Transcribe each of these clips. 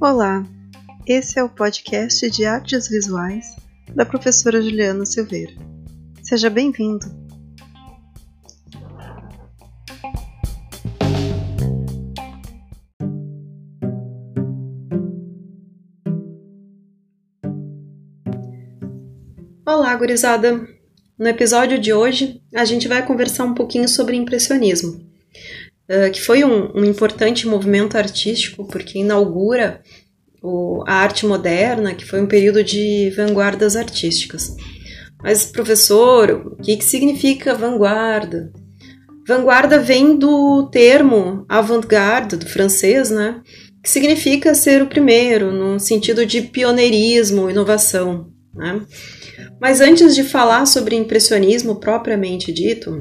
Olá, esse é o podcast de artes visuais da professora Juliana Silveira. Seja bem-vindo! Olá, gurizada! No episódio de hoje, a gente vai conversar um pouquinho sobre impressionismo, eh, que foi um, um importante movimento artístico porque inaugura o, a arte moderna, que foi um período de vanguardas artísticas. Mas, professor, o que, que significa vanguarda? Vanguarda vem do termo avant-garde, do francês, né? Que significa ser o primeiro, no sentido de pioneirismo, inovação. Né? Mas antes de falar sobre impressionismo propriamente dito,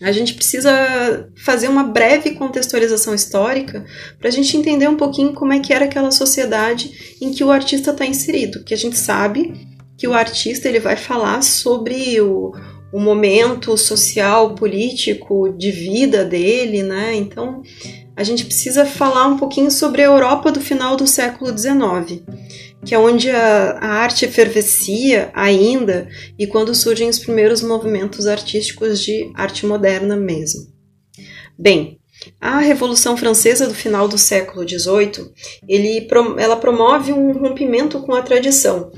a gente precisa fazer uma breve contextualização histórica para a gente entender um pouquinho como é que era aquela sociedade em que o artista está inserido, porque a gente sabe que o artista ele vai falar sobre o, o momento social, político de vida dele, né? Então a gente precisa falar um pouquinho sobre a Europa do final do século XIX que é onde a, a, arte efervescia ainda e quando surgem os primeiros movimentos artísticos de arte moderna mesmo. Bem, a Revolução Francesa do final do século XVIII, ele, ela promove um rompimento com a tradição.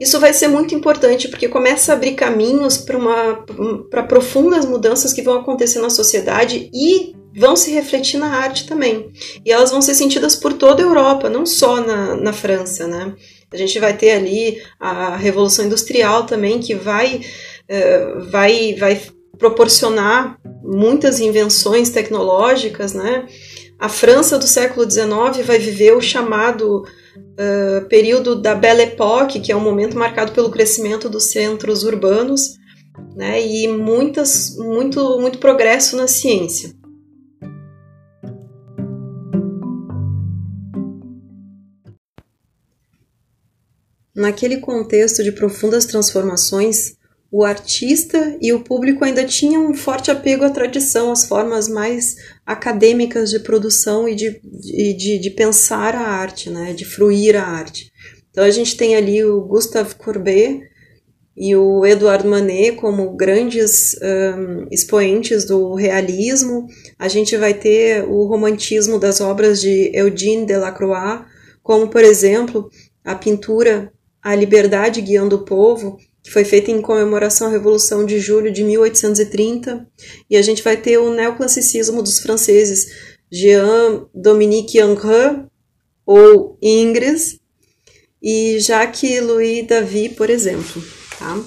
Isso vai ser muito importante porque começa a abrir caminhos para profundas mudanças que vão acontecer na sociedade e vão se refletir na arte também. E elas vão ser sentidas por toda a Europa, não só na, na França, né? A gente vai ter ali a Revolução Industrial também, que vai, uh, vai, vai proporcionar muitas invenções tecnológicas, né? A França do século XIX vai viver o chamado uh, período da Belle Époque, que é um momento marcado pelo crescimento dos centros urbanos, né? E muitas, muito, muito progresso na ciência. Naquele contexto de profundas transformações, o artista e o público ainda tinham um forte apego à tradição, às formas mais acadêmicas de produção e de, de, de, pensar a arte, né? de fruir a arte. Então a gente tem ali o Gustave Courbet e o Edouard Manet como grandes um, expoentes do realismo. A gente vai ter o romantismo das obras de Eugène Delacroix, como por exemplo a pintura a Liberdade Guiando o Povo, que foi feita em comemoração à Revolução de Julho de 1830, e a gente vai ter o neoclassicismo dos franceses Jean-Dominique Henry, ou Ingres, e Jacques-Louis David, por exemplo. Tá?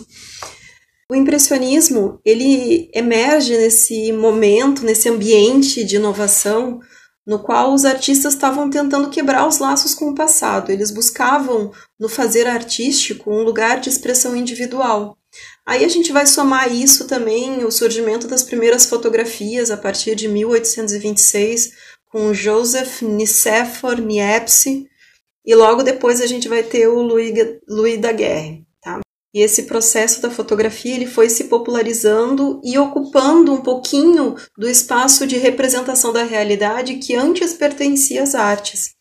O impressionismo ele emerge nesse momento, nesse ambiente de inovação, no qual os artistas estavam tentando quebrar os laços com o passado. Eles buscavam no fazer artístico um lugar de expressão individual. Aí a gente vai somar isso também o surgimento das primeiras fotografias a partir de 1826 com Joseph Nicéphore Niepce e logo depois a gente vai ter o Louis, Louis Daguerre. E esse processo da fotografia ele foi se popularizando e ocupando um pouquinho do espaço de representação da realidade que antes pertencia às artes.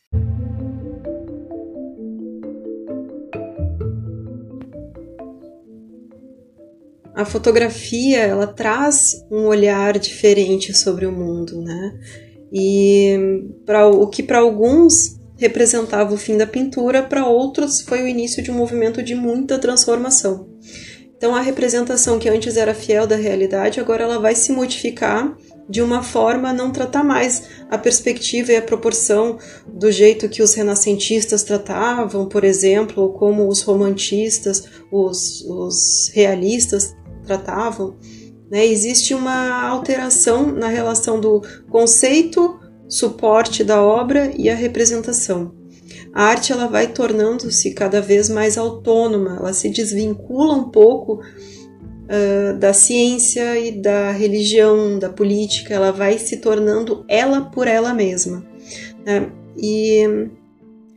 A fotografia ela traz um olhar diferente sobre o mundo, né? E para o que para alguns representava o fim da pintura, para outros foi o início de um movimento de muita transformação. Então a representação que antes era fiel da realidade, agora ela vai se modificar de uma forma a não tratar mais a perspectiva e a proporção do jeito que os renascentistas tratavam, por exemplo, ou como os romantistas, os, os realistas tratavam. Né? Existe uma alteração na relação do conceito suporte da obra e a representação. A arte ela vai tornando-se cada vez mais autônoma, ela se desvincula um pouco uh, da ciência e da religião, da política, ela vai se tornando ela por ela mesma. Né? E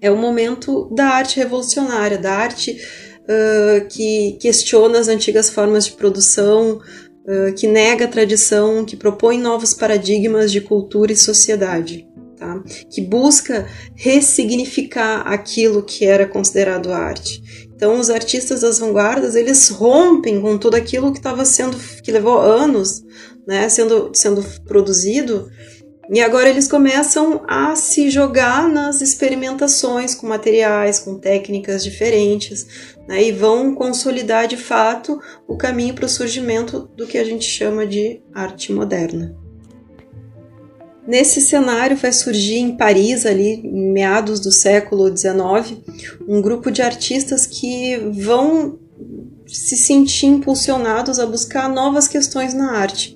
é o momento da arte revolucionária, da arte uh, que questiona as antigas formas de produção, que nega a tradição, que propõe novos paradigmas de cultura e sociedade. Tá? que busca ressignificar aquilo que era considerado arte. Então, os artistas das vanguardas eles rompem com tudo aquilo que estava sendo, que levou anos, né, sendo, sendo produzido, e agora eles começam a se jogar nas experimentações com materiais, com técnicas diferentes, né, e vão consolidar de fato o caminho para o surgimento do que a gente chama de arte moderna. Nesse cenário vai surgir em Paris, ali em meados do século XIX, um grupo de artistas que vão se sentir impulsionados a buscar novas questões na arte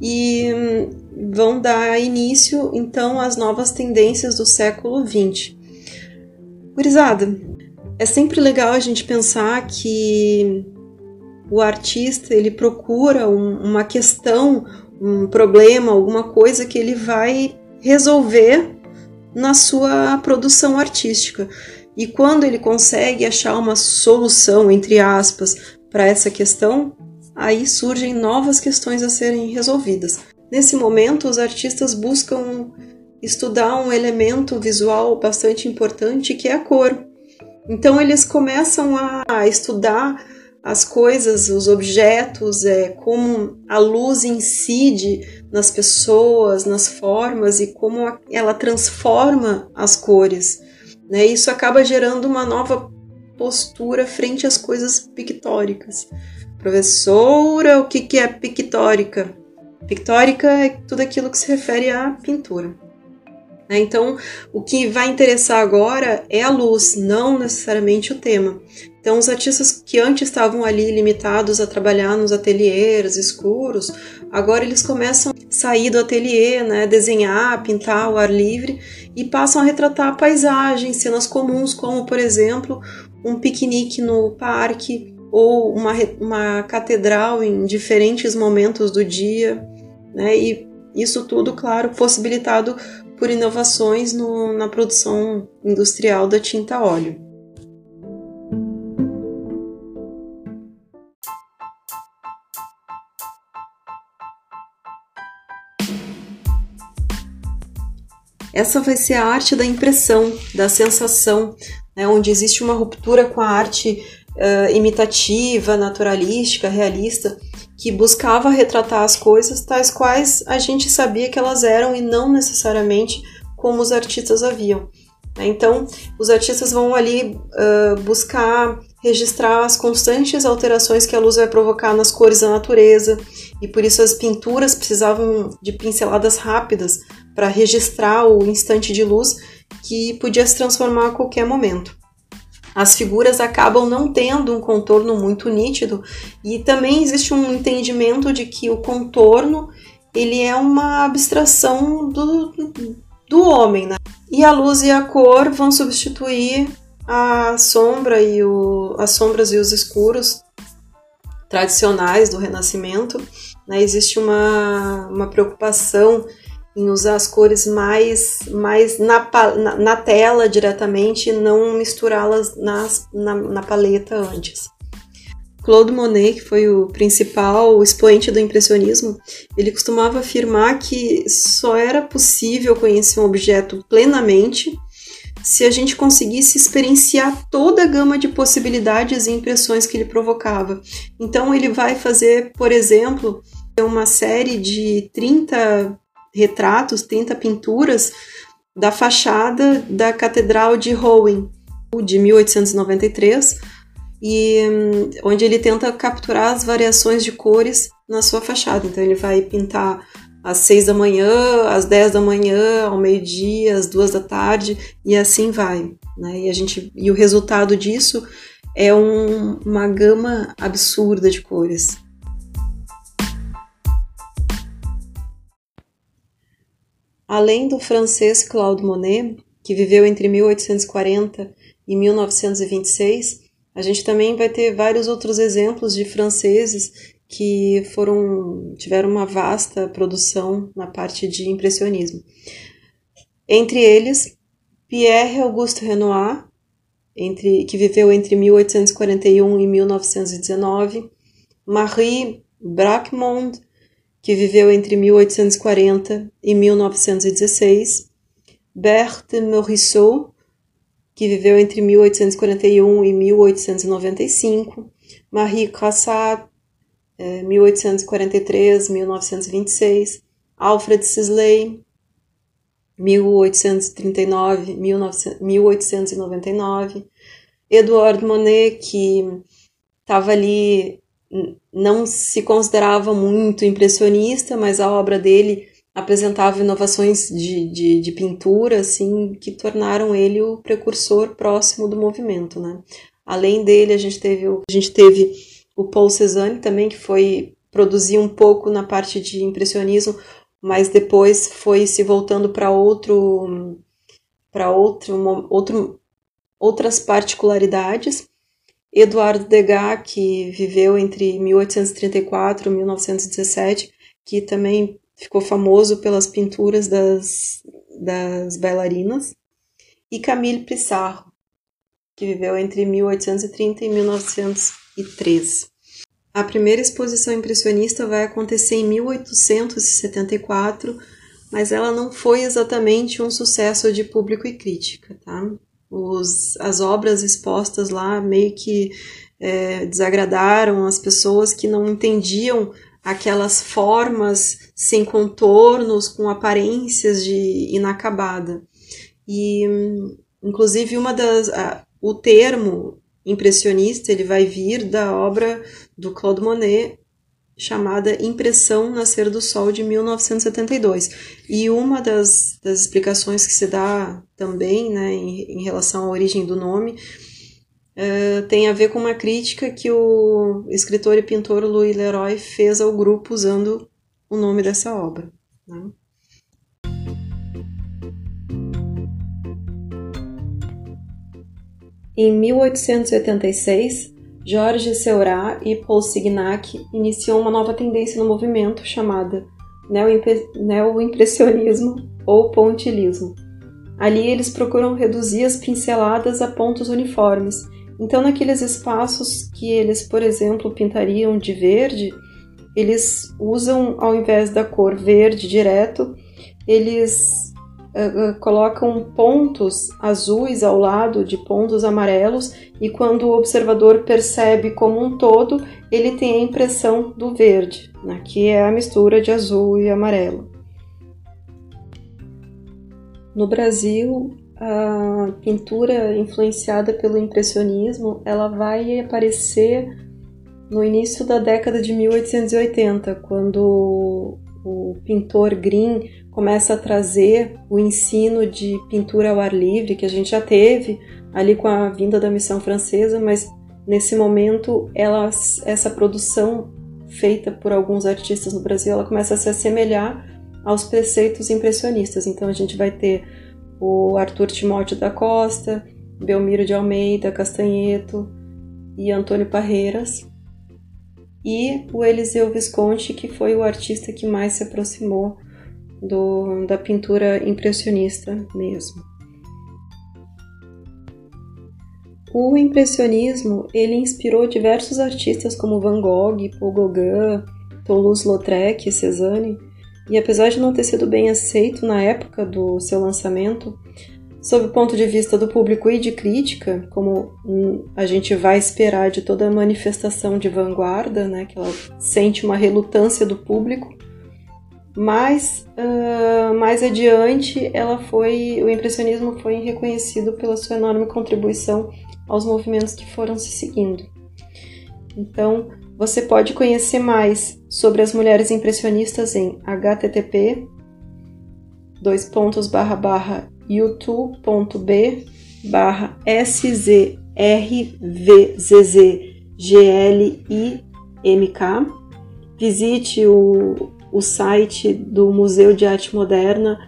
e hum, vão dar início então às novas tendências do século XX. Gurizada, é sempre legal a gente pensar que o artista ele procura um, uma questão, um problema, alguma coisa que ele vai resolver na sua produção artística. E quando ele consegue achar uma solução, entre aspas, para essa questão, aí surgem novas questões a serem resolvidas. Nesse momento, os artistas buscam estudar um elemento visual bastante importante que é a cor. Então eles começam a estudar as coisas, os objetos, é, como a luz incide nas pessoas, nas formas e como ela transforma as cores. Né? Isso acaba gerando uma nova postura frente às coisas pictóricas. Professora, o que, que é pictórica? Pictórica é tudo aquilo que se refere à pintura. Né? Então, o que vai interessar agora é a luz, não necessariamente o tema. Então, os artistas que antes estavam ali limitados a trabalhar nos ateliês escuros, agora eles começam a sair do ateliê, né, desenhar, pintar ao ar livre e passam a retratar paisagens, cenas comuns, como, por exemplo, um piquenique no parque ou uma, uma catedral em diferentes momentos do dia, né, e isso tudo, claro, possibilitado por inovações no, na produção industrial da tinta óleo. Essa vai ser a arte da impressão, da sensação, né, onde existe uma ruptura com a arte uh, imitativa, naturalística, realista, que buscava retratar as coisas tais quais a gente sabia que elas eram e não necessariamente como os artistas haviam. Né? Então, os artistas vão ali uh, buscar registrar as constantes alterações que a luz vai provocar nas cores da natureza, e por isso as pinturas precisavam de pinceladas rápidas para registrar o instante de luz que podia se transformar a qualquer momento as figuras acabam não tendo um contorno muito nítido e também existe um entendimento de que o contorno ele é uma abstração do, do homem, né? E a luz e a cor vão substituir a sombra e o, as sombras e os escuros tradicionais do Renascimento. Né? Existe uma, uma preocupação em usar as cores mais, mais na, na, na tela diretamente e não misturá-las na, na paleta antes. Claude Monet, que foi o principal expoente do impressionismo, ele costumava afirmar que só era possível conhecer um objeto plenamente se a gente conseguisse experienciar toda a gama de possibilidades e impressões que ele provocava. Então ele vai fazer, por exemplo, uma série de 30 retratos, 30 pinturas da fachada da Catedral de Rouen, de 1893, e hum, onde ele tenta capturar as variações de cores na sua fachada. Então ele vai pintar às seis da manhã, às dez da manhã, ao meio-dia, às duas da tarde e assim vai. Né? E a gente e o resultado disso é um, uma gama absurda de cores. Além do francês Claude Monet, que viveu entre 1840 e 1926, a gente também vai ter vários outros exemplos de franceses que foram tiveram uma vasta produção na parte de impressionismo. Entre eles, Pierre Auguste Renoir, entre, que viveu entre 1841 e 1919, Marie Bracmond, que viveu entre 1840 e 1916, Berthe Morisot, que viveu entre 1841 e 1895, Marie Cassatt, 1843-1926, Alfred Sisley, 1839-1899, Edouard Monet, que estava ali, não se considerava muito impressionista, mas a obra dele apresentava inovações de, de, de, pintura, assim, que tornaram ele o precursor próximo do movimento, né? Além dele, a gente teve, a gente teve o Paul Cézanne também, que foi produzir um pouco na parte de impressionismo, mas depois foi se voltando para outro para outro, outro outras particularidades. Eduardo Degas, que viveu entre 1834 e 1917, que também ficou famoso pelas pinturas das, das bailarinas, e Camille Pissarro, que viveu entre 1830 e 1903. A primeira exposição impressionista vai acontecer em 1874, mas ela não foi exatamente um sucesso de público e crítica, tá? Os, as obras expostas lá meio que é, desagradaram as pessoas que não entendiam aquelas formas sem contornos, com aparências de inacabada. E, inclusive, uma das, a, o termo impressionista ele vai vir da obra do Claude Monet chamada Impressão Nascer do Sol de 1972. E uma das, das explicações que se dá também né, em, em relação à origem do nome uh, tem a ver com uma crítica que o escritor e pintor Louis Leroy fez ao grupo usando o nome dessa obra. Né? Em 1886, Georges Seurat e Paul Signac iniciou uma nova tendência no movimento chamada neoimpressionismo ou pontilismo. Ali eles procuram reduzir as pinceladas a pontos uniformes. Então, naqueles espaços que eles, por exemplo, pintariam de verde, eles usam, ao invés da cor verde direto, eles uh, colocam pontos azuis ao lado de pontos amarelos e quando o observador percebe como um todo, ele tem a impressão do verde, né, que é a mistura de azul e amarelo. No Brasil, a pintura influenciada pelo impressionismo, ela vai aparecer no início da década de 1880, quando o pintor Green começa a trazer o ensino de pintura ao ar livre, que a gente já teve ali com a vinda da missão francesa, mas nesse momento ela, essa produção feita por alguns artistas no Brasil, ela começa a se assemelhar aos preceitos impressionistas. Então a gente vai ter o Arthur Timóteo da Costa, Belmiro de Almeida, Castanheto e Antônio Parreiras, e o Eliseu Visconti, que foi o artista que mais se aproximou do, da pintura impressionista mesmo. O impressionismo ele inspirou diversos artistas como Van Gogh, Paul Gauguin, Toulouse-Lautrec Cézanne, e apesar de não ter sido bem aceito na época do seu lançamento, sob o ponto de vista do público e de crítica, como a gente vai esperar de toda manifestação de vanguarda, né, que ela sente uma relutância do público, mas uh, mais adiante ela foi, o impressionismo foi reconhecido pela sua enorme contribuição aos movimentos que foram se seguindo. Então, você pode conhecer mais sobre as mulheres impressionistas em http dois pontos barra youtube.b barra Visite o, o site do Museu de Arte Moderna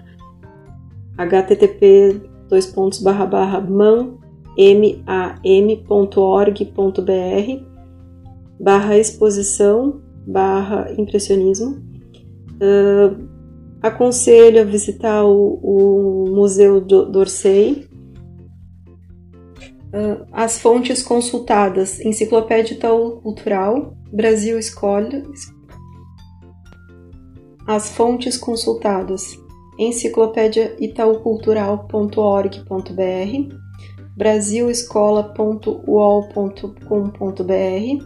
http dois pontos barra barra mam mam.org.br barra exposição barra impressionismo uh, Aconselho a visitar o, o Museu d'Orsay. Uh, as fontes consultadas: Enciclopédia Cultural, Brasil Escola, As fontes consultadas: enciclopediaitaucultural.org.br, brasilescola.uol.com.br,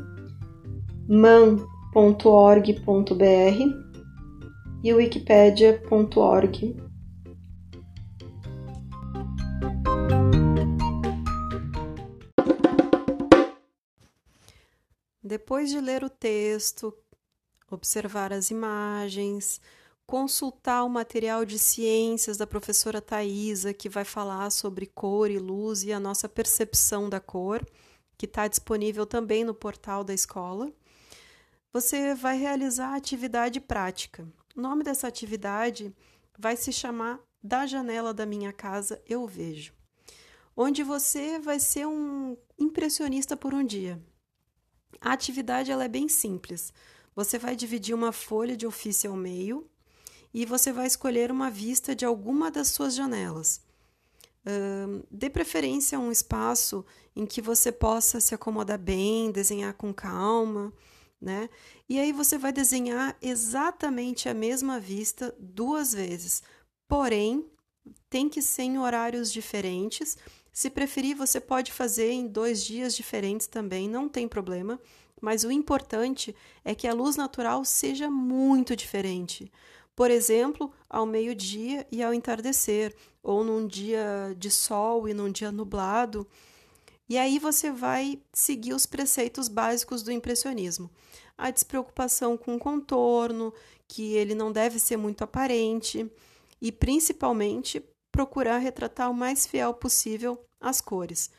man.org.br e wikipedia.org. Depois de ler o texto, observar as imagens, consultar o material de ciências da professora Thaisa, que vai falar sobre cor e luz e a nossa percepção da cor, que está disponível também no portal da escola. Você vai realizar a atividade prática. O nome dessa atividade vai se chamar Da Janela da Minha Casa Eu Vejo, onde você vai ser um impressionista por um dia. A atividade ela é bem simples. Você vai dividir uma folha de ofício ao meio e você vai escolher uma vista de alguma das suas janelas. Uh, dê preferência a um espaço em que você possa se acomodar bem, desenhar com calma, né? E aí você vai desenhar exatamente a mesma vista duas vezes. Porém, tem que ser em horários diferentes. Se preferir, você pode fazer em dois dias diferentes também, não tem problema. Mas o importante é que a luz natural seja muito diferente. Por exemplo, ao meio-dia e ao entardecer, ou num dia de sol e num dia nublado. E aí você vai seguir os preceitos básicos do impressionismo. A despreocupação com o contorno, que ele não deve ser muito aparente, e principalmente procurar retratar o mais fiel possível as cores.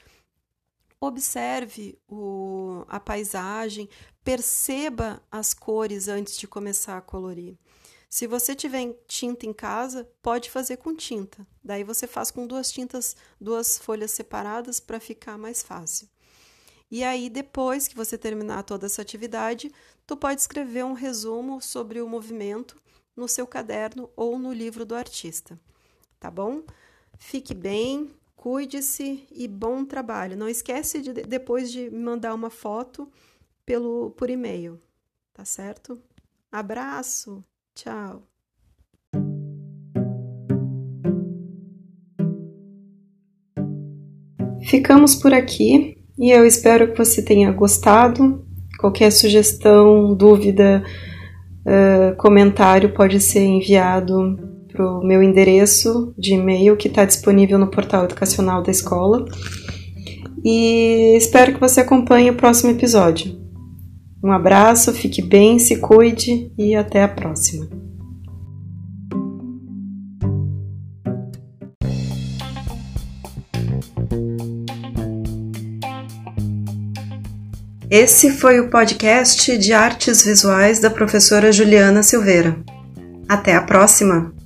Observe o, a paisagem, perceba as cores antes de começar a colorir. Se você tiver tinta em casa, pode fazer com tinta. Daí você faz com duas tintas, duas folhas separadas para ficar mais fácil. E aí depois que você terminar toda essa atividade, tu pode escrever um resumo sobre o movimento no seu caderno ou no livro do artista. Tá bom? Fique bem, Cuide-se e bom trabalho. Não esquece de depois de mandar uma foto pelo por e-mail, tá certo? Abraço. Tchau. Ficamos por aqui e eu espero que você tenha gostado. Qualquer sugestão, dúvida, uh, comentário pode ser enviado para o meu endereço de e-mail que está disponível no portal educacional da escola. E espero que você acompanhe o próximo episódio. Um abraço, fique bem, se cuide e até a próxima. Esse foi o podcast de artes visuais da professora Juliana Silveira. Até a próxima!